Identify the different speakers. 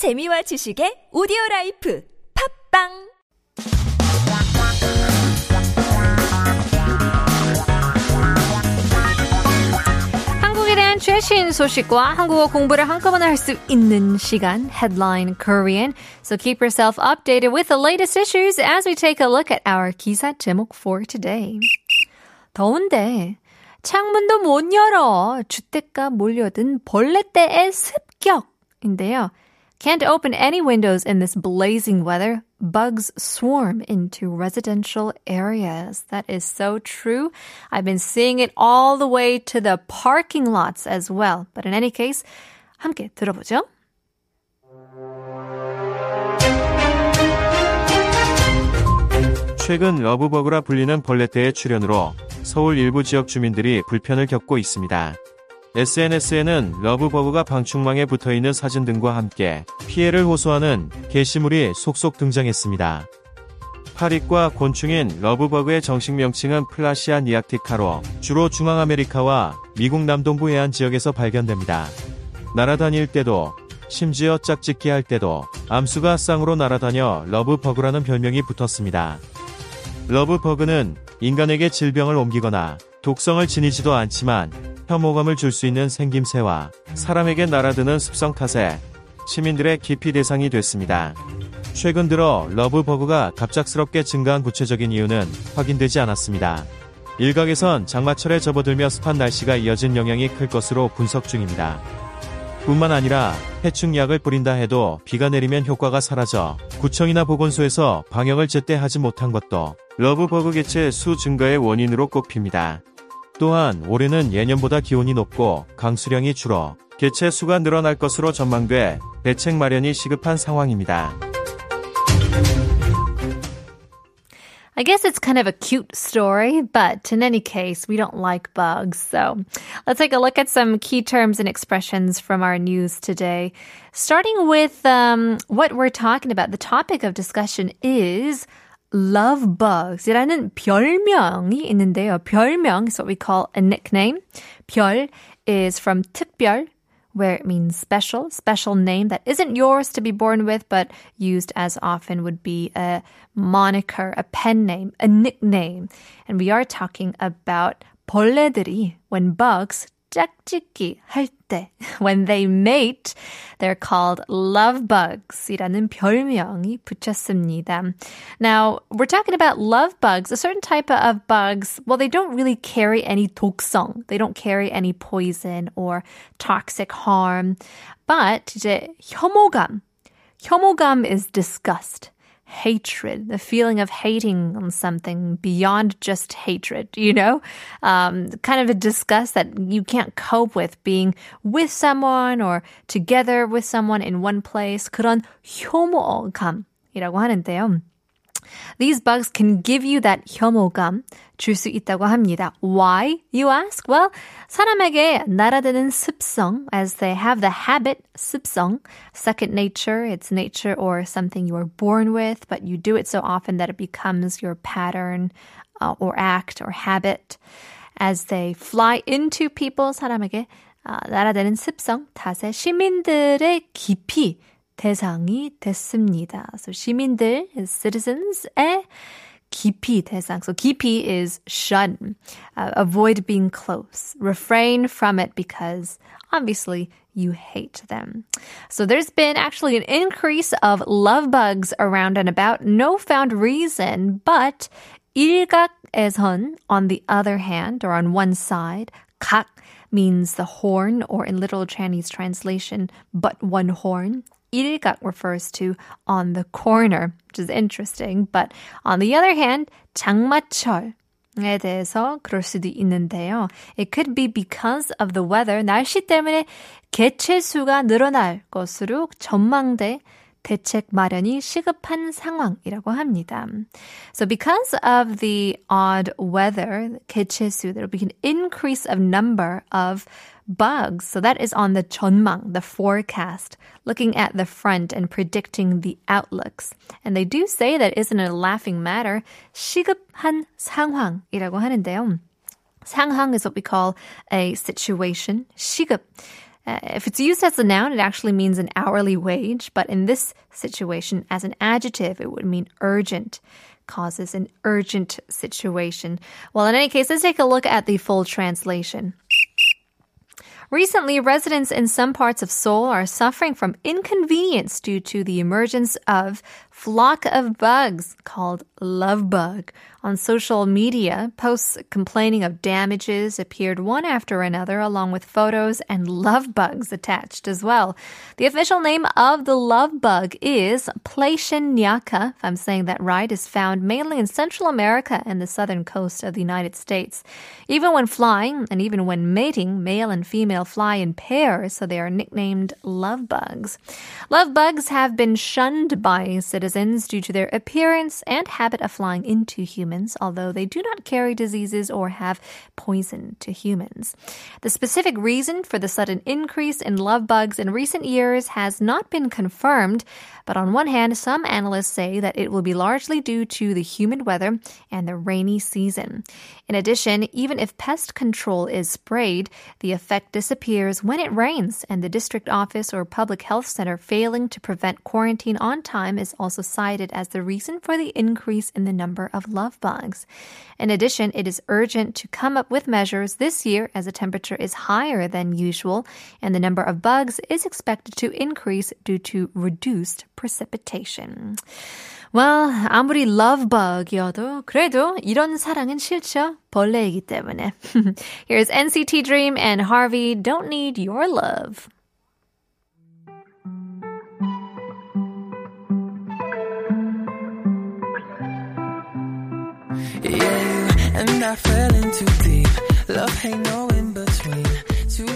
Speaker 1: 재미와 지식의 오디오 라이프 팝빵
Speaker 2: 한국에 대한 최신 소식과 한국어 공부를 한꺼번에 할 수 있는 시간 Headline Korean. So keep yourself updated with the latest issues as we take a look at our 기사 제목 for today. 더운데 창문도 못 열어 주택가 몰려든 벌레떼의 습격인데요. Can't open any windows in this blazing weather. Bugs swarm into residential areas. That is so true. I've been seeing it all the way to the parking lots as well. But in any case, 함께 들어보죠.
Speaker 3: 최근 러브버그라 불리는 벌레떼의 출현으로 서울 일부 지역 주민들이 불편을 겪고 있습니다. SNS에는 러브버그가 방충망에 붙어 있는 사진 등과 함께 피해를 호소하는 게시물이 속속 등장했습니다. 파리과 곤충인 러브버그의 정식 명칭은 플라시아 니악티카로 주로 중앙아메리카와 미국 남동부 해안 지역에서 발견됩니다. 날아다닐 때도 심지어 짝짓기 할 때도 암수가 쌍으로 날아다녀 러브버그라는 별명이 붙었습니다. 러브버그는 인간에게 질병을 옮기거나 독성을 지니지도 않지만 혐오감을 줄 수 있는 생김새와 사람에게 날아드는 습성 탓에 시민들의 기피 대상이 됐습니다. 최근 들어 러브버그가 갑작스럽게 증가한 구체적인 이유는 확인되지 않았습니다. 일각에선 장마철에 접어들며 습한 날씨가 이어진 영향이 클 것으로 분석 중입니다. 뿐만 아니라 해충약을 뿌린다 해도 비가 내리면 효과가 사라져 구청이나 보건소에서 방역을 제때 하지 못한 것도 러브버그 개체 수 증가의 원인으로 꼽힙니다. 또한 올해는 예년보다 기온이 높고 강수량이 줄어 개체 수가 늘어날 것으로 전망돼 대책 마련이 시급한 상황입니다.
Speaker 2: I guess it's kind of a cute story, but in any case, we don't like bugs. So let's take a look at some key terms and expressions from our news today. Starting with um, what we're talking about, the topic of discussion is love bugs이라는 별명이 있는데요. 별명 is what we call a nickname. 별 is from 특별, where it means special, special name that isn't yours to be born with, but used as often would be a moniker, a pen name, a nickname. And we are talking about 벌레들이, when bugs 짝짓기 할 때, when they mate, they're called love bugs이라는 별명이 붙였습니다. Now, we're talking about love bugs, a certain type of bugs. Well, they don't really carry any 독성. They don't carry any poison or toxic harm. But 이제 혐오감. 혐오감 is disgust hatred, the feeling of hating on something beyond just hatred, you know? Um, kind of a disgust that you can't cope with being with someone or together with someone in one place. 그런 혐오감이라고 하는데요. These bugs can give you that 혐오감 줄 수 있다고 합니다. Why, you ask? Well, 사람에게 날아드는 습성, as they have the habit, 습성, second nature, it's nature or something you are born with, but you do it so often that it becomes your pattern uh, or act or habit. As they fly into people, 사람에게 아, 날아드는 습성, 탓에 시민들의 기피 대상이 됐습니다. So 시민들, citizens의 기피 대상. So 기피 is shun. Uh, avoid being close. Refrain from it because obviously you hate them. So there's been actually an increase of love bugs around and about. No found reason, but 일각에선 on the other hand or on one side, 각 means the horn or in literal Chinese translation, but one horn. 일각 refers to on the corner, which is interesting. But on the other hand, 장마철 에 대해서 그럴 수도 있는데요. It could be because of the weather. 날씨 때문에 개체 수가 늘어날 것으로 전망돼 대책 마련이 시급한 상황이라고 합니다. So because of the odd weather, 개체수, there will be an increase of number of bugs. So that is on the 전망, the forecast, looking at the front and predicting the outlooks. And they do say that isn't a laughing matter. 시급한 상황이라고 하는데요. 상황 is what we call a situation. 시급 Uh, if it's used as a noun, it actually means an hourly wage, but in this situation, as an adjective, it would mean urgent causes an urgent situation. Well, in any case, let's take a look at the full translation. Recently, residents in some parts of Seoul are suffering from inconvenience due to the emergence of flock of bugs called love bug. On social media, posts complaining of damages appeared one after another, along with photos and love bugs attached as well. The official name of the love bug is Pleishiniaca, if I'm saying that right, is found mainly in Central America and the southern coast of the United States. Even when flying and even when mating, male and female fly in pairs, so they are nicknamed love bugs. Love bugs have been shunned by citizens due to their appearance and habit of flying into humans although they do not carry diseases or have poison to humans. The specific reason for the sudden increase in love bugs in recent years has not been confirmed, but on one hand, some analysts say that it will be largely due to the humid weather and the rainy season. In addition, even if pest control is sprayed, the effect disappears when it rains, and the district office or public health center failing to prevent quarantine on time is also also cited as the reason for the increase in the number of love bugs. In addition, it is urgent to come up with measures this year as the temperature is higher than usual and the number of bugs is expected to increase due to reduced precipitation. Well, 아무리 love bug이어도 그래도 이런 사랑은 싫죠. 벌레이기 때문에. Here's NCT Dream and HRVY Don't Need Your Love.
Speaker 4: Yeah, and I fell in too deep. Love ain't no in between. Too